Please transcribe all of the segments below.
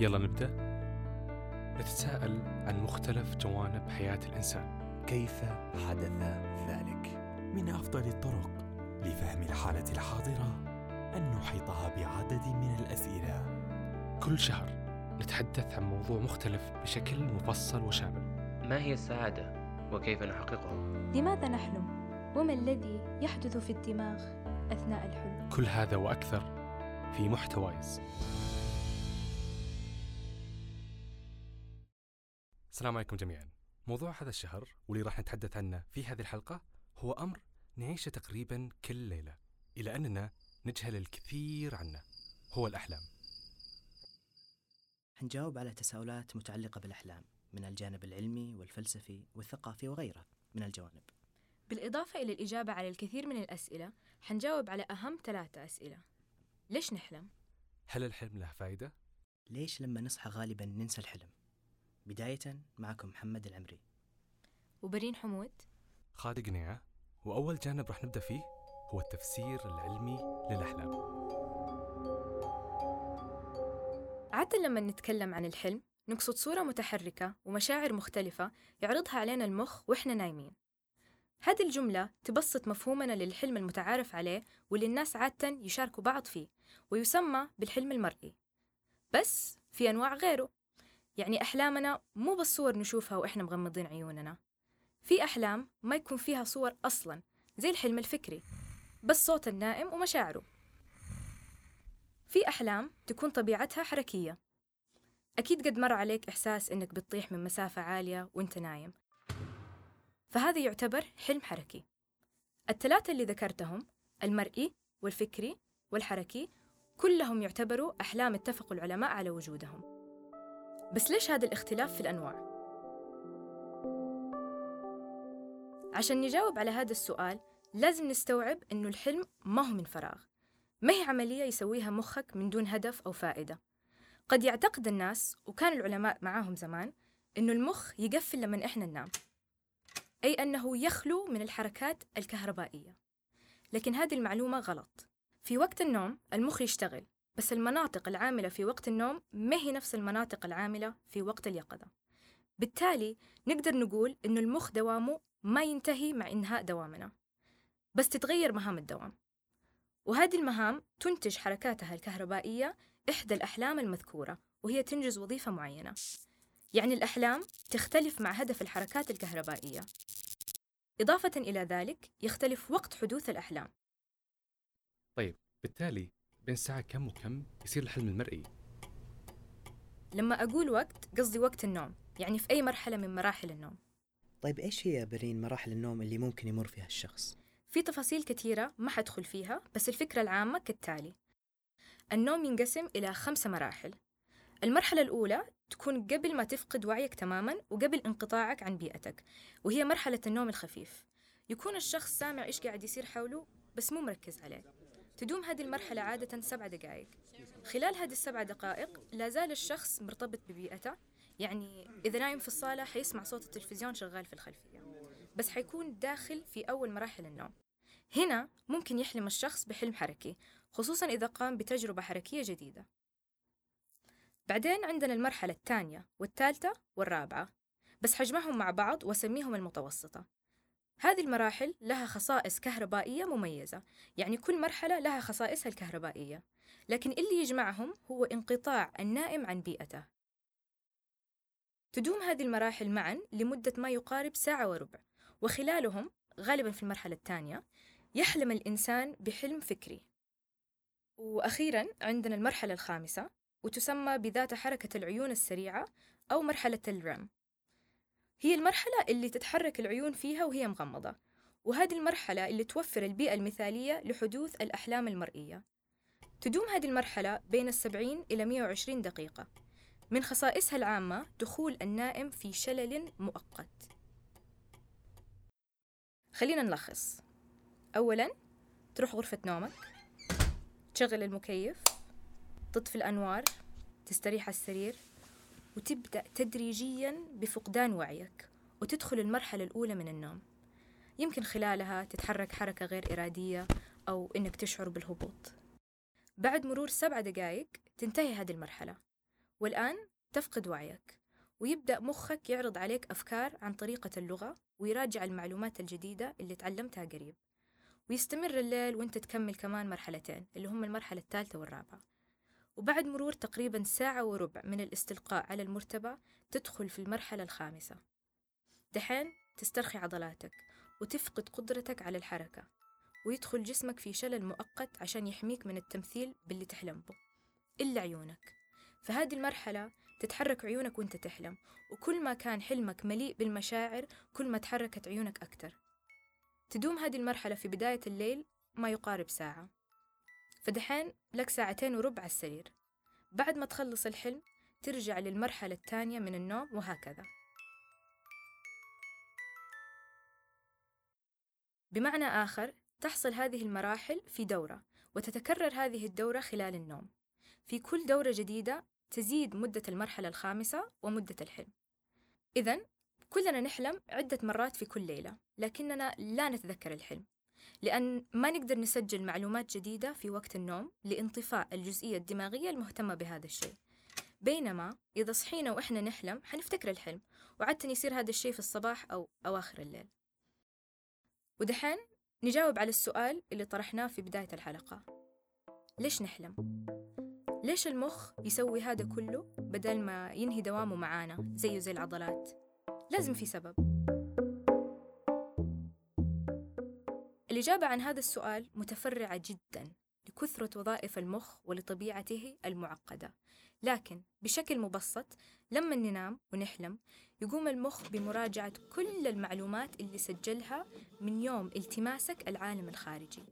يلا نبدأ نتساءل عن مختلف جوانب حياة الإنسان كيف حدث ذلك؟ من أفضل الطرق لفهم الحالة الحاضرة أن نحيطها بعدد من الأسئلة كل شهر نتحدث عن موضوع مختلف بشكل مفصل وشامل ما هي السعادة وكيف نحققها؟ لماذا نحلم؟ وما الذي يحدث في الدماغ أثناء الحلم؟ كل هذا وأكثر في محتوايز السلام عليكم جميعا موضوع هذا الشهر واللي راح نتحدث عنه في هذه الحلقة هو أمر نعيشه تقريبا كل ليلة إلى أننا نجهل الكثير عنه هو الأحلام حنجاوب على تساؤلات متعلقة بالأحلام من الجانب العلمي والفلسفي والثقافي وغيرها من الجوانب بالإضافة إلى الإجابة على الكثير من الأسئلة حنجاوب على أهم ثلاثة أسئلة ليش نحلم؟ هل الحلم له فائدة؟ ليش لما نصحى غالبا ننسى الحلم؟ بداية معكم محمد العمري. وبرين حمود. خالد قنيعة وأول جانب راح نبدأ فيه هو التفسير العلمي للأحلام. عادة لما نتكلم عن الحلم نقصد صورة متحركة ومشاعر مختلفة يعرضها علينا المخ وإحنا نايمين. هذه الجملة تبسط مفهومنا للحلم المتعارف عليه واللي الناس عادة يشاركوا بعض فيه ويسمى بالحلم المرئي. بس في أنواع غيره. يعني أحلامنا مو بالصور نشوفها وإحنا مغمضين عيوننا. في أحلام ما يكون فيها صور أصلا زي الحلم الفكري بس صوت النائم ومشاعره. في أحلام تكون طبيعتها حركية. أكيد قد مر عليك إحساس إنك بتطيح من مسافة عالية وإنت نايم. فهذا يعتبر حلم حركي. الثلاثة اللي ذكرتهم المرئي والفكري والحركي كلهم يعتبروا أحلام اتفقوا العلماء على وجودهم. بس ليش هذا الاختلاف في الأنواع؟ عشان نجاوب على هذا السؤال لازم نستوعب إنه الحلم ما هو من فراغ. ما هي عملية يسويها مخك من دون هدف أو فائدة؟ قد يعتقد الناس وكان العلماء معاهم زمان إنه المخ يقفل لما إحنا ننام. أي أنه يخلو من الحركات الكهربائية. لكن هذه المعلومة غلط. في وقت النوم المخ يشتغل. بس المناطق العاملة في وقت النوم ما هي نفس المناطق العاملة في وقت اليقظة. بالتالي نقدر نقول إنه المخ دوامه ما ينتهي مع إنهاء دوامنا. بس تتغير مهام الدوام. وهذه المهام تنتج حركاتها الكهربائية إحدى الأحلام المذكورة وهي تنجز وظيفة معينة. يعني الأحلام تختلف مع هدف الحركات الكهربائية. إضافة إلى ذلك يختلف وقت حدوث الأحلام. طيب بالتالي بين الساعة كم وكم يصير الحلم المرئي؟ لما أقول وقت قصدي وقت النوم يعني في أي مرحلة من مراحل النوم. طيب إيش هي برين مراحل النوم اللي ممكن يمر فيها الشخص؟ في تفاصيل كثيرة ما حدخل فيها بس الفكرة العامة كالتالي. النوم ينقسم إلى خمسة مراحل. المرحلة الأولى تكون قبل ما تفقد وعيك تماما وقبل انقطاعك عن بيئتك وهي مرحلة النوم الخفيف. يكون الشخص سامع إيش قاعد يصير حوله بس مو مركز عليه. تدوم هذه المرحلة عادة سبع دقائق. خلال هذه السبع دقائق لا زال الشخص مرتبط ببيئته يعني إذا نايم في الصالة حيسمع صوت التلفزيون شغال في الخلفية بس حيكون داخل في أول مراحل النوم. هنا ممكن يحلم الشخص بحلم حركي خصوصا إذا قام بتجربة حركية جديدة. بعدين عندنا المرحلة الثانية والثالثة والرابعة بس حجمهم مع بعض وسميهم المتوسطة. هذه المراحل لها خصائص كهربائية مميزة. يعني كل مرحلة لها خصائصها الكهربائية. لكن اللي يجمعهم هو انقطاع النائم عن بيئته. تدوم هذه المراحل معا لمدة ما يقارب ساعة وربع. وخلالهم غالبا في المرحلة الثانية يحلم الإنسان بحلم فكري. وأخيرا عندنا المرحلة الخامسة وتسمى بذات حركة العيون السريعة أو مرحلة الرم. هي المرحلة اللي تتحرك العيون فيها وهي مغمضة وهذه المرحلة اللي توفر البيئة المثالية لحدوث الأحلام المرئية. تدوم هذه المرحلة بين السبعين إلى 120 دقيقة. من خصائصها العامة دخول النائم في شلل مؤقت. خلينا نلخص. أولا تروح غرفة نومك. تشغل المكيف. تطفي الأنوار. تستريح على السرير. وتبدأ تدريجيا بفقدان وعيك وتدخل المرحلة الأولى من النوم. يمكن خلالها تتحرك حركة غير إرادية أو إنك تشعر بالهبوط. بعد مرور سبع دقائق تنتهي هذه المرحلة والآن تفقد وعيك ويبدأ مخك يعرض عليك أفكار عن طريقة اللغة ويراجع المعلومات الجديدة اللي تعلمتها قريب. ويستمر الليل وأنت تكمل كمان مرحلتين اللي هم المرحلة الثالثة والرابعة. وبعد مرور تقريبا ساعة وربع من الاستلقاء على المرتبة تدخل في المرحلة الخامسة. دحين تسترخي عضلاتك وتفقد قدرتك على الحركة ويدخل جسمك في شلل مؤقت عشان يحميك من التمثيل باللي تحلم به إلا عيونك. فهذه المرحلة تتحرك عيونك وأنت تحلم وكل ما كان حلمك مليء بالمشاعر كل ما تحركت عيونك أكتر. تدوم هذه المرحلة في بداية الليل ما يقارب ساعة. فدحين لك ساعتين وربع على السرير. بعد ما تخلص الحلم ترجع للمرحلة الثانية من النوم وهكذا. بمعنى آخر تحصل هذه المراحل في دورة وتتكرر هذه الدورة خلال النوم. في كل دورة جديدة تزيد مدة المرحلة الخامسة ومدة الحلم. إذا كلنا نحلم عدة مرات في كل ليلة لكننا لا نتذكر الحلم. لأن ما نقدر نسجل معلومات جديدة في وقت النوم لانطفاء الجزئية الدماغية المهتمة بهذا الشيء بينما إذا صحينا وإحنا نحلم حنفتكر الحلم وعادة يصير هذا الشيء في الصباح أو أواخر الليل ودحين نجاوب على السؤال اللي طرحناه في بداية الحلقة ليش نحلم؟ ليش المخ يسوي هذا كله بدل ما ينهي دوامه معانا زيه زي العضلات؟ لازم في سبب الإجابة عن هذا السؤال متفرعة جدا لكثرة وظائف المخ ولطبيعته المعقدة. لكن بشكل مبسط لما ننام ونحلم يقوم المخ بمراجعة كل المعلومات اللي سجلها من يوم التماسك العالم الخارجي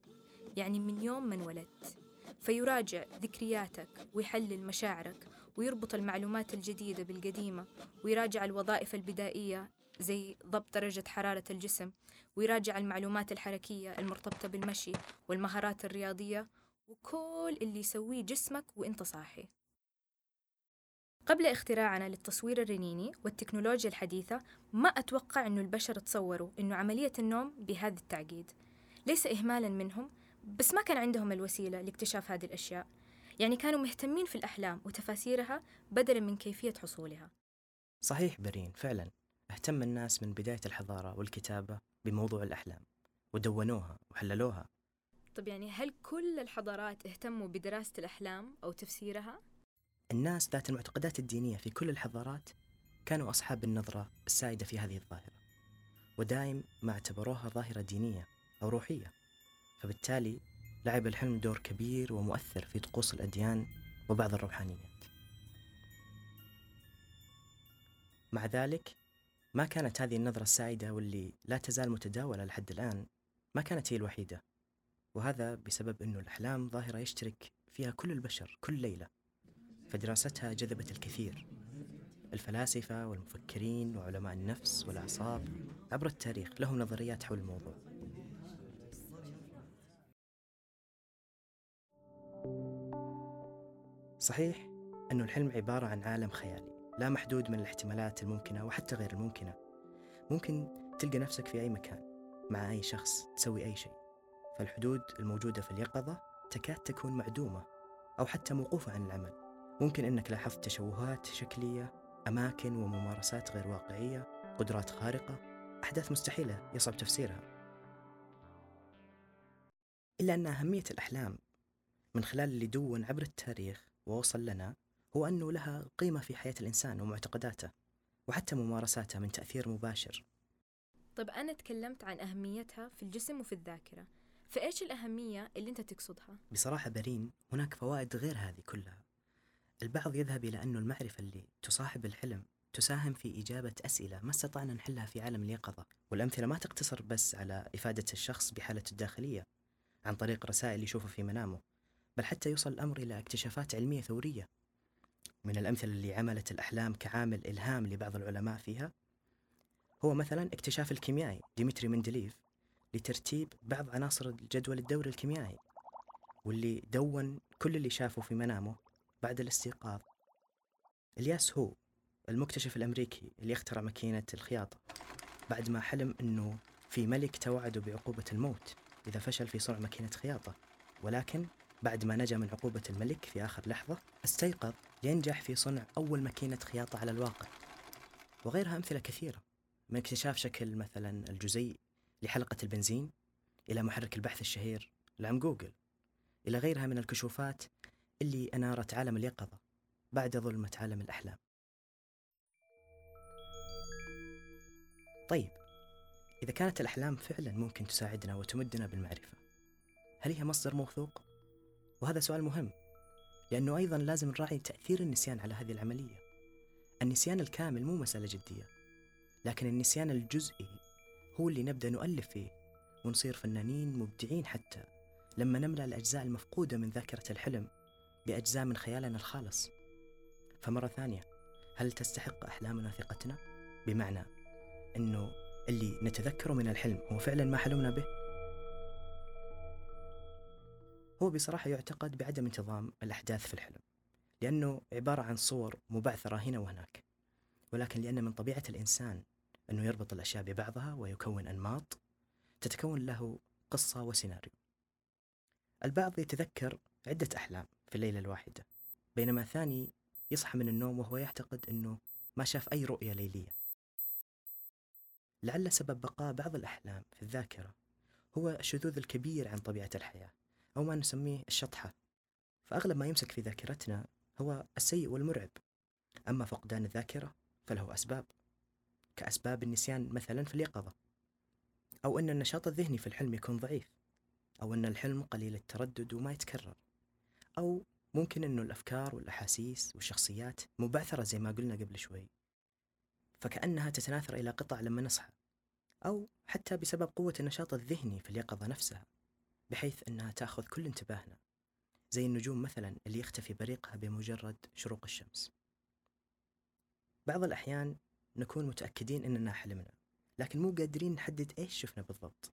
يعني من يوم ما انولدت فيراجع ذكرياتك ويحلل مشاعرك ويربط المعلومات الجديدة بالقديمة ويراجع الوظائف البدائية زي ضبط درجة حرارة الجسم ويراجع المعلومات الحركية المرتبطة بالمشي والمهارات الرياضية وكل اللي يسويه جسمك وإنت صاحي. قبل اختراعنا للتصوير الرنيني والتكنولوجيا الحديثة ما أتوقع أنه البشر تصوروا أنه عملية النوم بهذا التعقيد. ليس إهمالا منهم بس ما كان عندهم الوسيلة لاكتشاف هذه الأشياء. يعني كانوا مهتمين في الأحلام وتفاسيرها بدلا من كيفية حصولها. صحيح برين فعلا. اهتم الناس من بداية الحضارة والكتابة بموضوع الأحلام ودونوها وحللوها. طب يعني هل كل الحضارات اهتموا بدراسة الأحلام أو تفسيرها؟ الناس ذات المعتقدات الدينية في كل الحضارات كانوا أصحاب النظرة السائدة في هذه الظاهرة ودائم ما اعتبروها ظاهرة دينية أو روحية. فبالتالي لعب الحلم دور كبير ومؤثر في طقوس الأديان وبعض الروحانيات. مع ذلك ما كانت هذه النظرة السائدة واللي لا تزال متداولة لحد الآن ما كانت هي الوحيدة. وهذا بسبب أنه الأحلام ظاهرة يشترك فيها كل البشر كل ليلة فدراستها جذبت الكثير. الفلاسفة والمفكرين وعلماء النفس والأعصاب عبر التاريخ لهم نظريات حول الموضوع. صحيح أن الحلم عبارة عن عالم خيالي. لا محدود من الاحتمالات الممكنة وحتى غير الممكنة. ممكن تلقى نفسك في أي مكان مع أي شخص تسوي أي شيء. فالحدود الموجودة في اليقظة تكاد تكون معدومة أو حتى موقوفة عن العمل. ممكن أنك لاحظت تشوهات شكلية أماكن وممارسات غير واقعية قدرات خارقة أحداث مستحيلة يصعب تفسيرها. إلا أن أهمية الأحلام من خلال اللي دون عبر التاريخ ووصل لنا هو أنه لها قيمة في حياة الإنسان ومعتقداته وحتى ممارساته من تأثير مباشر. طب أنا تكلمت عن أهميتها في الجسم وفي الذاكرة. فإيش الأهمية اللي أنت تقصدها؟ بصراحة برين هناك فوائد غير هذه كلها. البعض يذهب إلى أن المعرفة اللي تصاحب الحلم تساهم في إجابة أسئلة ما استطعنا نحلها في عالم اليقظة والأمثلة ما تقتصر بس على إفادة الشخص بحالته الداخلية عن طريق رسائل يشوفها في منامه بل حتى يوصل الأمر إلى اكتشافات علمية ثورية. من الأمثلة اللي عملت الأحلام كعامل إلهام لبعض العلماء فيها هو مثلا اكتشاف الكيميائي ديمتري مندليف لترتيب بعض عناصر الجدول الدوري الكيميائي واللي دون كل اللي شافه في منامه بعد الاستيقاظ. إلياس هو المكتشف الأمريكي اللي اخترع ماكينة الخياطة بعد ما حلم أنه في ملك توعده بعقوبة الموت إذا فشل في صنع ماكينة خياطة ولكن بعد ما نجا من عقوبة الملك في آخر لحظة استيقظ. لينجح في صنع أول ماكينة خياطة على الواقع وغيرها أمثلة كثيرة من اكتشاف شكل مثلا الجزيء لحلقة البنزين إلى محرك البحث الشهير لعم جوجل إلى غيرها من الكشوفات اللي أنارت عالم اليقظة بعد ظلمة عالم الأحلام طيب إذا كانت الأحلام فعلا ممكن تساعدنا وتمدنا بالمعرفة هل هي مصدر موثوق؟ وهذا سؤال مهم لأنه أيضا لازم نراعي تأثير النسيان على هذه العملية النسيان الكامل مو مسألة جدية لكن النسيان الجزئي هو اللي نبدأ نؤلف فيه ونصير فنانين مبدعين حتى لما نملأ الأجزاء المفقودة من ذاكرة الحلم بأجزاء من خيالنا الخالص فمرة ثانية هل تستحق أحلامنا ثقتنا؟ بمعنى أنه اللي نتذكره من الحلم هو فعلا ما حلمنا به؟ هو بصراحة يعتقد بعدم انتظام الأحداث في الحلم لأنه عبارة عن صور مبعثرة هنا وهناك ولكن لأن من طبيعة الإنسان أنه يربط الأشياء ببعضها ويكون أنماط تتكون له قصة وسيناريو. البعض يتذكر عدة أحلام في الليلة الواحدة بينما ثاني يصحى من النوم وهو يعتقد أنه ما شاف أي رؤية ليلية. لعل سبب بقاء بعض الأحلام في الذاكرة هو الشذوذ الكبير عن طبيعة الحياة. أو ما نسميه الشطحة. فأغلب ما يمسك في ذاكرتنا هو السيء والمرعب. أما فقدان الذاكرة فله أسباب كأسباب النسيان مثلا في اليقظة أو أن النشاط الذهني في الحلم يكون ضعيف أو أن الحلم قليل التردد وما يتكرر أو ممكن أنه الأفكار والأحاسيس والشخصيات مبعثرة زي ما قلنا قبل شوي. فكأنها تتناثر إلى قطع لما نصحى أو حتى بسبب قوة النشاط الذهني في اليقظة نفسها. بحيث أنها تأخذ كل انتباهنا. زي النجوم مثلا اللي يختفي بريقها بمجرد شروق الشمس. بعض الأحيان نكون متأكدين أننا حلمنا لكن مو قادرين نحدد إيش شفنا بالضبط.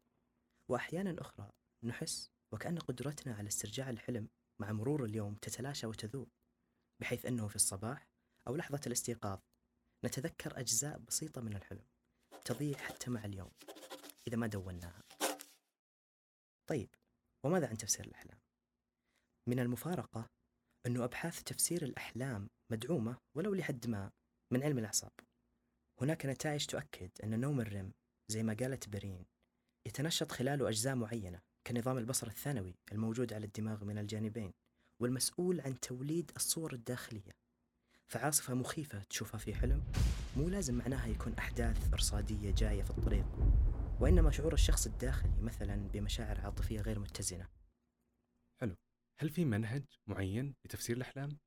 وأحيانا أخرى نحس وكأن قدرتنا على استرجاع الحلم مع مرور اليوم تتلاشى وتذوب بحيث أنه في الصباح أو لحظة الاستيقاظ نتذكر أجزاء بسيطة من الحلم تضيع حتى مع اليوم إذا ما دوناها. طيب وماذا عن تفسير الأحلام؟ من المفارقة أنه أبحاث تفسير الأحلام مدعومة ولو لحد ما من علم الأعصاب. هناك نتائج تؤكد أن نوم الرم زي ما قالت برين يتنشط خلاله أجزاء معينة كنظام البصر الثانوي الموجود على الدماغ من الجانبين والمسؤول عن توليد الصور الداخلية. فعاصفة مخيفة تشوفها في حلم مو لازم معناها يكون أحداث إرصادية جاية في الطريق. وإنما شعور الشخص الداخلي مثلا بمشاعر عاطفية غير متزنة. حلو. هل في منهج معين لتفسير الأحلام؟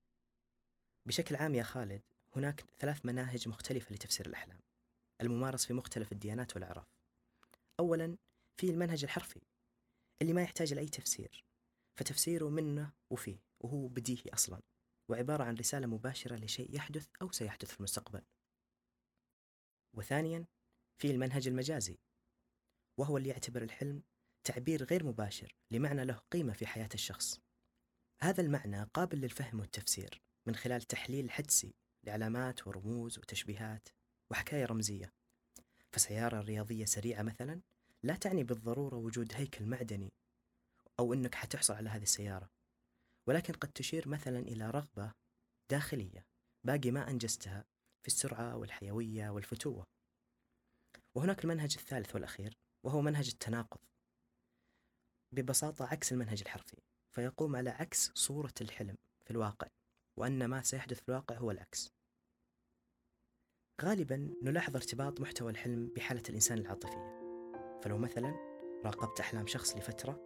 بشكل عام يا خالد هناك ثلاث مناهج مختلفة لتفسير الأحلام الممارس في مختلف الديانات والأعراف. أولا في المنهج الحرفي اللي ما يحتاج لأي تفسير فتفسيره منه وفيه وهو بديهي أصلا وعبارة عن رسالة مباشرة لشيء يحدث أو سيحدث في المستقبل. وثانيا في المنهج المجازي وهو اللي يعتبر الحلم تعبير غير مباشر لمعنى له قيمة في حياة الشخص. هذا المعنى قابل للفهم والتفسير من خلال تحليل حدسي لعلامات ورموز وتشبيهات وحكاية رمزية. فسيارة رياضية سريعة مثلا لا تعني بالضرورة وجود هيكل معدني أو أنك حتحصل على هذه السيارة ولكن قد تشير مثلا إلى رغبة داخلية باقي ما أنجزتها في السرعة والحيوية والفتوة. وهناك المنهج الثالث والأخير وهو منهج التناقض. ببساطة عكس المنهج الحرفي فيقوم على عكس صورة الحلم في الواقع وأن ما سيحدث في الواقع هو العكس. غالبا نلاحظ ارتباط محتوى الحلم بحالة الإنسان العاطفية. فلو مثلا راقبت أحلام شخص لفترة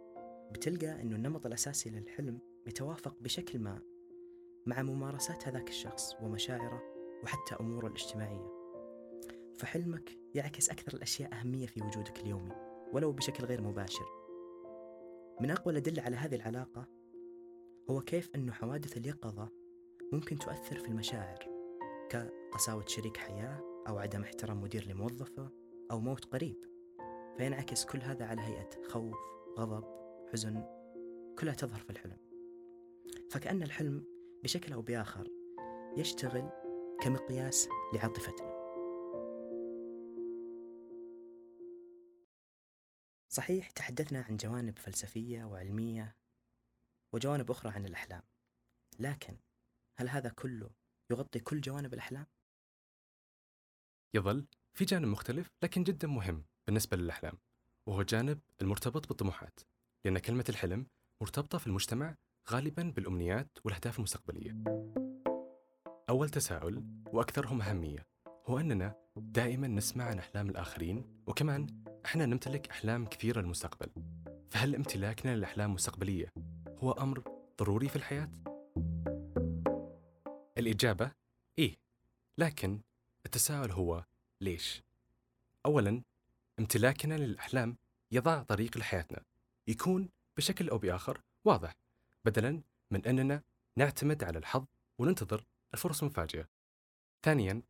بتلقى أنه النمط الأساسي للحلم يتوافق بشكل ما مع ممارسات هذاك الشخص ومشاعره وحتى أموره الاجتماعية. فحلمك يعكس أكثر الأشياء أهمية في وجودك اليومي ولو بشكل غير مباشر. من أقوى الأدلة على هذه العلاقة هو كيف أن حوادث اليقظة ممكن تؤثر في المشاعر كقساوة شريك حياة أو عدم احترام مدير لموظفة أو موت قريب. فينعكس كل هذا على هيئة خوف غضب حزن كلها تظهر في الحلم. فكأن الحلم بشكل أو بآخر يشتغل كمقياس لعاطفتنا. صحيح تحدثنا عن جوانب فلسفية وعلمية وجوانب أخرى عن الأحلام. لكن هل هذا كله يغطي كل جوانب الأحلام؟ يظل في جانب مختلف لكن جدا مهم بالنسبة للأحلام وهو جانب المرتبط بالطموحات. لأن كلمة الحلم مرتبطة في المجتمع غالبا بالأمنيات والأهداف المستقبلية. أول تساؤل وأكثرهم أهمية هو أننا دائما نسمع عن أحلام الآخرين وكمان إحنا نمتلك أحلام كثيرة للمستقبل فهل امتلاكنا للأحلام المستقبلية هو أمر ضروري في الحياة؟ الإجابة إيه لكن التساؤل هو ليش؟ أولاً امتلاكنا للأحلام يضع طريق لحياتنا يكون بشكل أو بآخر واضح بدلاً من أننا نعتمد على الحظ وننتظر الفرص المفاجئة. ثانياً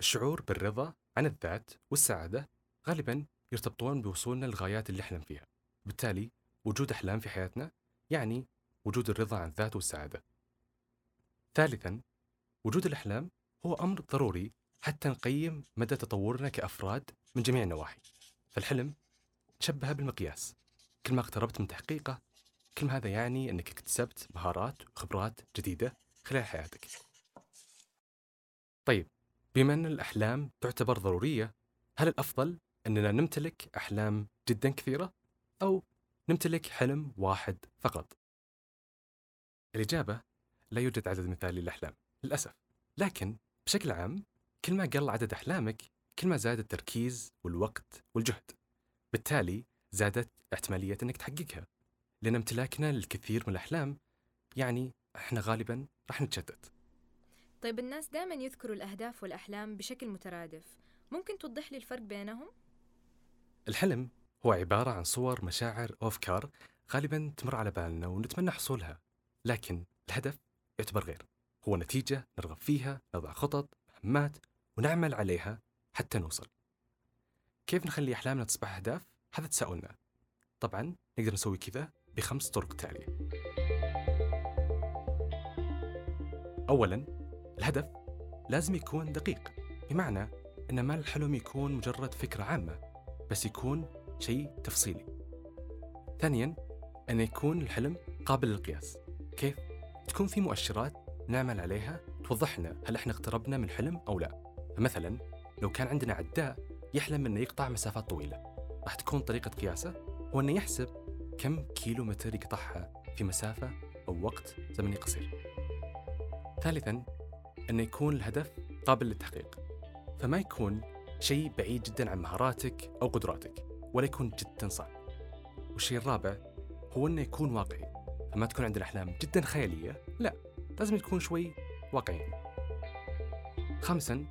الشعور بالرضا عن الذات والسعادة غالباً يرتبطون بوصولنا للغايات اللي نحلم فيها. بالتالي وجود أحلام في حياتنا يعني وجود الرضا عن الذات والسعادة. ثالثاً وجود الأحلام هو أمر ضروري حتى نقيم مدى تطورنا كأفراد من جميع النواحي فالحلم تشبه بالمقياس كل ما اقتربت من تحقيقه كل ما هذا يعني أنك اكتسبت مهارات وخبرات جديدة خلال حياتك طيب بما أن الأحلام تعتبر ضرورية هل الأفضل أننا نمتلك أحلام جدا كثيرة أو نمتلك حلم واحد فقط؟ الإجابة لا يوجد عدد مثالي للأحلام للأسف. لكن بشكل عام كل ما قل عدد أحلامك كل ما زاد التركيز والوقت والجهد. بالتالي زادت احتمالية أنك تحققها. لأن امتلاكنا للكثير من الأحلام يعني إحنا غالبا راح نتشتت. طيب الناس دائما يذكروا الأهداف والأحلام بشكل مترادف. ممكن توضح لي الفرق بينهم؟ الحلم هو عبارة عن صور مشاعر أفكار غالبا تمر على بالنا ونتمنى حصولها لكن الهدف يعتبر غير. هو نتيجة نرغب فيها نضع خطط مهمات ونعمل عليها حتى نوصل. كيف نخلي أحلامنا تصبح أهداف؟ هذا تساؤلنا. طبعا نقدر نسوي كذا بخمس طرق تالية أولا الهدف لازم يكون دقيق بمعنى أن ما الحلم يكون مجرد فكرة عامة بس يكون شيء تفصيلي. ثانيا أن يكون الحلم قابل للقياس. كيف؟ تكون في مؤشرات نعمل عليها توضح لنا هل إحنا اقتربنا من الحلم أو لا. فمثلا لو كان عندنا عداء يحلم إنه يقطع مسافات طويلة راح تكون طريقة قياسه هو إنه يحسب كم كيلو متر يقطعها في مسافة أو وقت زمني قصير. ثالثا أنه يكون الهدف قابل للتحقيق. فما يكون شيء بعيد جدا عن مهاراتك أو قدراتك ولا يكون جدا صعب. والشيء الرابع هو أنه يكون واقعي. فما تكون عندنا أحلام جدا خيالية لا لازم تكون شوي واقعيين. خامسا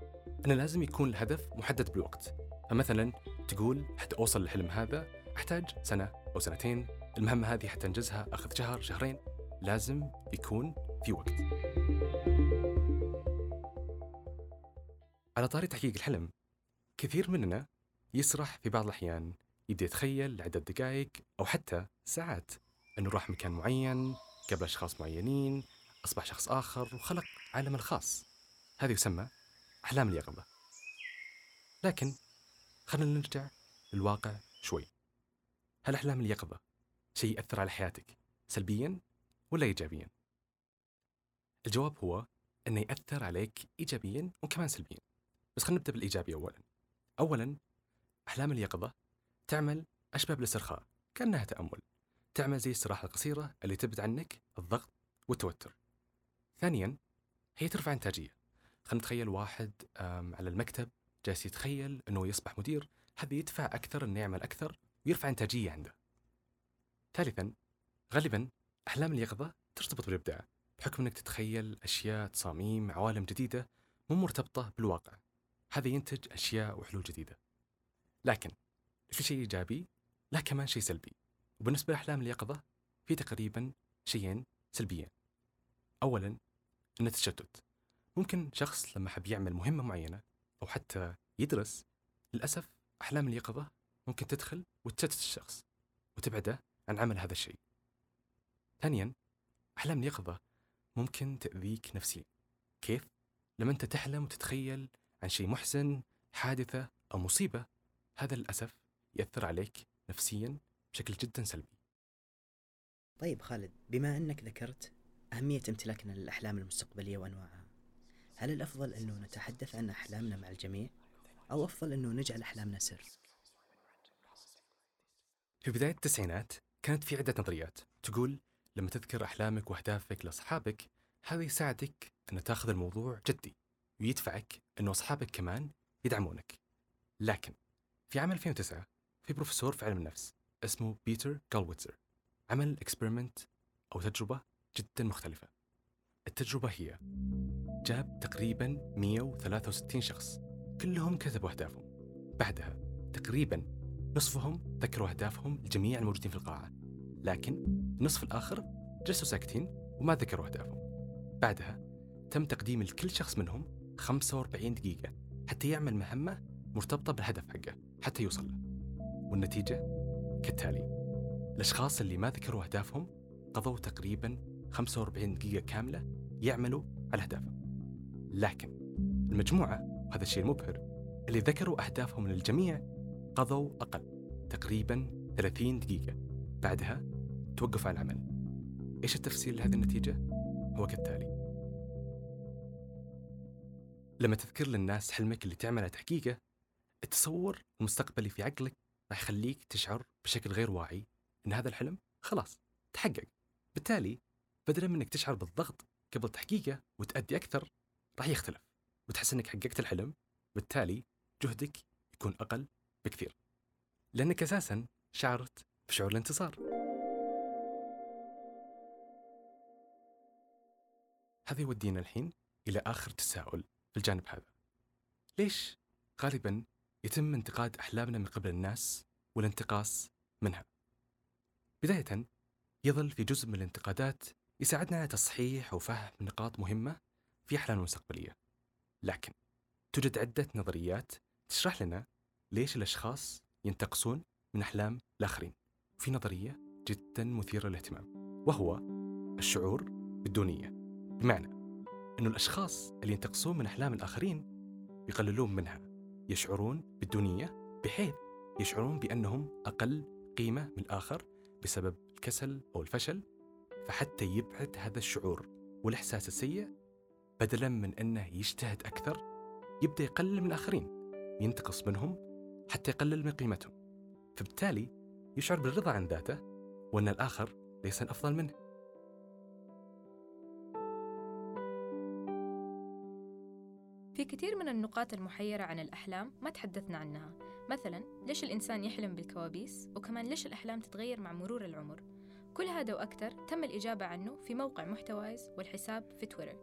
أنه لازم يكون الهدف محدد بالوقت. فمثلا تقول حتى أوصل للحلم هذا أحتاج سنة أو سنتين. المهمة هذه حتى أنجزها أخذ شهر شهرين. لازم يكون في وقت. على طاري تحقيق الحلم كثير مننا يسرح في بعض الأحيان يبدأ يتخيل لعدة دقائق أو حتى ساعات أنه راح مكان معين قبل أشخاص معينين أصبح شخص آخر وخلق عالم الخاص. هذا يسمى أحلام اليقظة. لكن خلينا نرجع للواقع شوي. هل أحلام اليقظة شيء يأثر على حياتك سلبيا ولا إيجابيا؟ الجواب هو أنه يأثر عليك إيجابيا وكمان سلبيا. بس خلينا نبدأ بالإيجابي أولا. أولا أحلام اليقظة تعمل أشبه بالاسترخاء كأنها تأمل. تعمل زي الاستراحة القصيرة اللي تبعد عنك الضغط والتوتر. ثانيا هي ترفع إنتاجية. خلينا نتخيل واحد على المكتب جالس يتخيل إنه يصبح مدير. هذا يدفع أكثر إنه يعمل أكثر ويرفع إنتاجية عنده. ثالثا غالبا أحلام اليقظة ترتبط بالإبداع بحكم إنك تتخيل أشياء تصاميم عوالم جديدة مو مرتبطة بالواقع. هذا ينتج أشياء وحلول جديدة. لكن في شيء إيجابي لا كمان شيء سلبي. وبالنسبة لأحلام اليقظة في تقريبا شيئين سلبيين. اولا إن التشتت. ممكن شخص لما حب يعمل مهمة معينة أو حتى يدرس للأسف أحلام اليقظة ممكن تدخل وتشتت الشخص وتبعده عن عمل هذا الشيء ثانيا أحلام اليقظة ممكن تأذيك نفسيا كيف؟ لما أنت تحلم وتتخيل عن شيء محزن حادثة أو مصيبة هذا للأسف يأثر عليك نفسيا بشكل جدا سلبي. طيب خالد بما أنك ذكرت أهمية امتلاكنا للأحلام المستقبلية وأنواعها هل الأفضل أنه نتحدث عن أحلامنا مع الجميع أو أفضل أنه نجعل أحلامنا سر؟ في بداية التسعينات كانت في عدة نظريات تقول لما تذكر أحلامك وأهدافك لأصحابك هذا يساعدك أن تاخذ الموضوع جدي. ويدفعك أنه أصحابك كمان يدعمونك. لكن في عام 2009 في بروفيسور في علم النفس اسمه بيتر جالويتزر عمل experiment أو تجربة جدا مختلفة. التجربة هي جاب تقريبا 163 شخص كلهم كتبوا أهدافهم. بعدها تقريبا نصفهم ذكروا أهدافهم لجميع الموجودين في القاعة لكن النصف الآخر جلسوا ساكتين وما ذكروا أهدافهم. بعدها تم تقديم لكل شخص منهم 45 دقيقة حتى يعمل مهمة مرتبطة بالهدف حقه حتى يوصل له. والنتيجة كالتالي الأشخاص اللي ما ذكروا أهدافهم قضوا تقريبا 45 دقيقة كاملة يعملوا على أهدافهم. لكن المجموعة وهذا الشيء المبهر اللي ذكروا أهدافهم للجميع قضوا أقل تقريبا 30 دقيقة. بعدها توقفوا عن العمل. إيش التفسير لهذه النتيجة؟ هو كالتالي لما تذكر للناس حلمك اللي تعمله تحقيقه التصور المستقبلي في عقلك راح يخليك تشعر بشكل غير واعي إن هذا الحلم خلاص تحقق. بالتالي بدلا من إنك تشعر بالضغط قبل تحقيقه وتأدي أكثر راح يختلف وتحس إنك حققت الحلم بالتالي جهدك يكون أقل بكثير. لأنك أساسا شعرت بشعور الانتصار. هذا يودينا الحين إلى آخر تساؤل. في الجانب هذا. ليش غالبا يتم انتقاد أحلامنا من قبل الناس والانتقاص منها؟ بدايه يظل في جزء من الانتقادات يساعدنا على تصحيح وفهم نقاط مهمة في احلامنا المستقبلية. لكن توجد عدة نظريات تشرح لنا ليش الأشخاص ينتقصون من أحلام الآخرين في نظرية جدا مثيرة للاهتمام وهو الشعور بالدونية. بمعنى إنه الأشخاص اللي ينتقصون من أحلام الآخرين يقللون منها. يشعرون بالدونيه بحيث يشعرون بأنهم أقل قيمة من الآخر بسبب الكسل أو الفشل فحتى يبعد هذا الشعور والإحساس السيء بدلا من أنه يجتهد أكثر يبدأ يقلل من الآخرين ينتقص منهم حتى يقلل من قيمتهم. فبالتالي يشعر بالرضا عن ذاته وأن الآخر ليس أفضل منه. في كثير من النقاط المحيرة عن الأحلام ما تحدثنا عنها. مثلا ليش الإنسان يحلم بالكوابيس؟ وكمان ليش الأحلام تتغير مع مرور العمر؟ كل هذا وأكثر تم الإجابة عنه في موقع محتوايز والحساب في تويتر.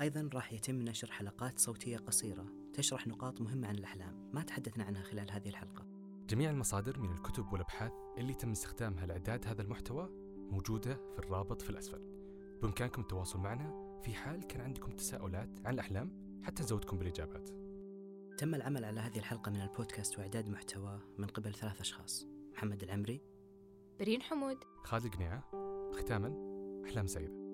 أيضا راح يتم نشر حلقات صوتية قصيرة تشرح نقاط مهمة عن الأحلام. ما تحدثنا عنها خلال هذه الحلقة. جميع المصادر من الكتب والأبحاث اللي تم استخدامها لاعداد هذا المحتوى موجودة في الرابط في الأسفل. بإمكانكم التواصل معنا في حال كان عندكم تساؤلات عن الأحلام حتى نزودكم بالإجابات. تم العمل على هذه الحلقة من البودكاست وإعداد محتوى من قبل ثلاث أشخاص. محمد العمري. برين حمود. خالد القنيعه ختاما أحلام سعيدة.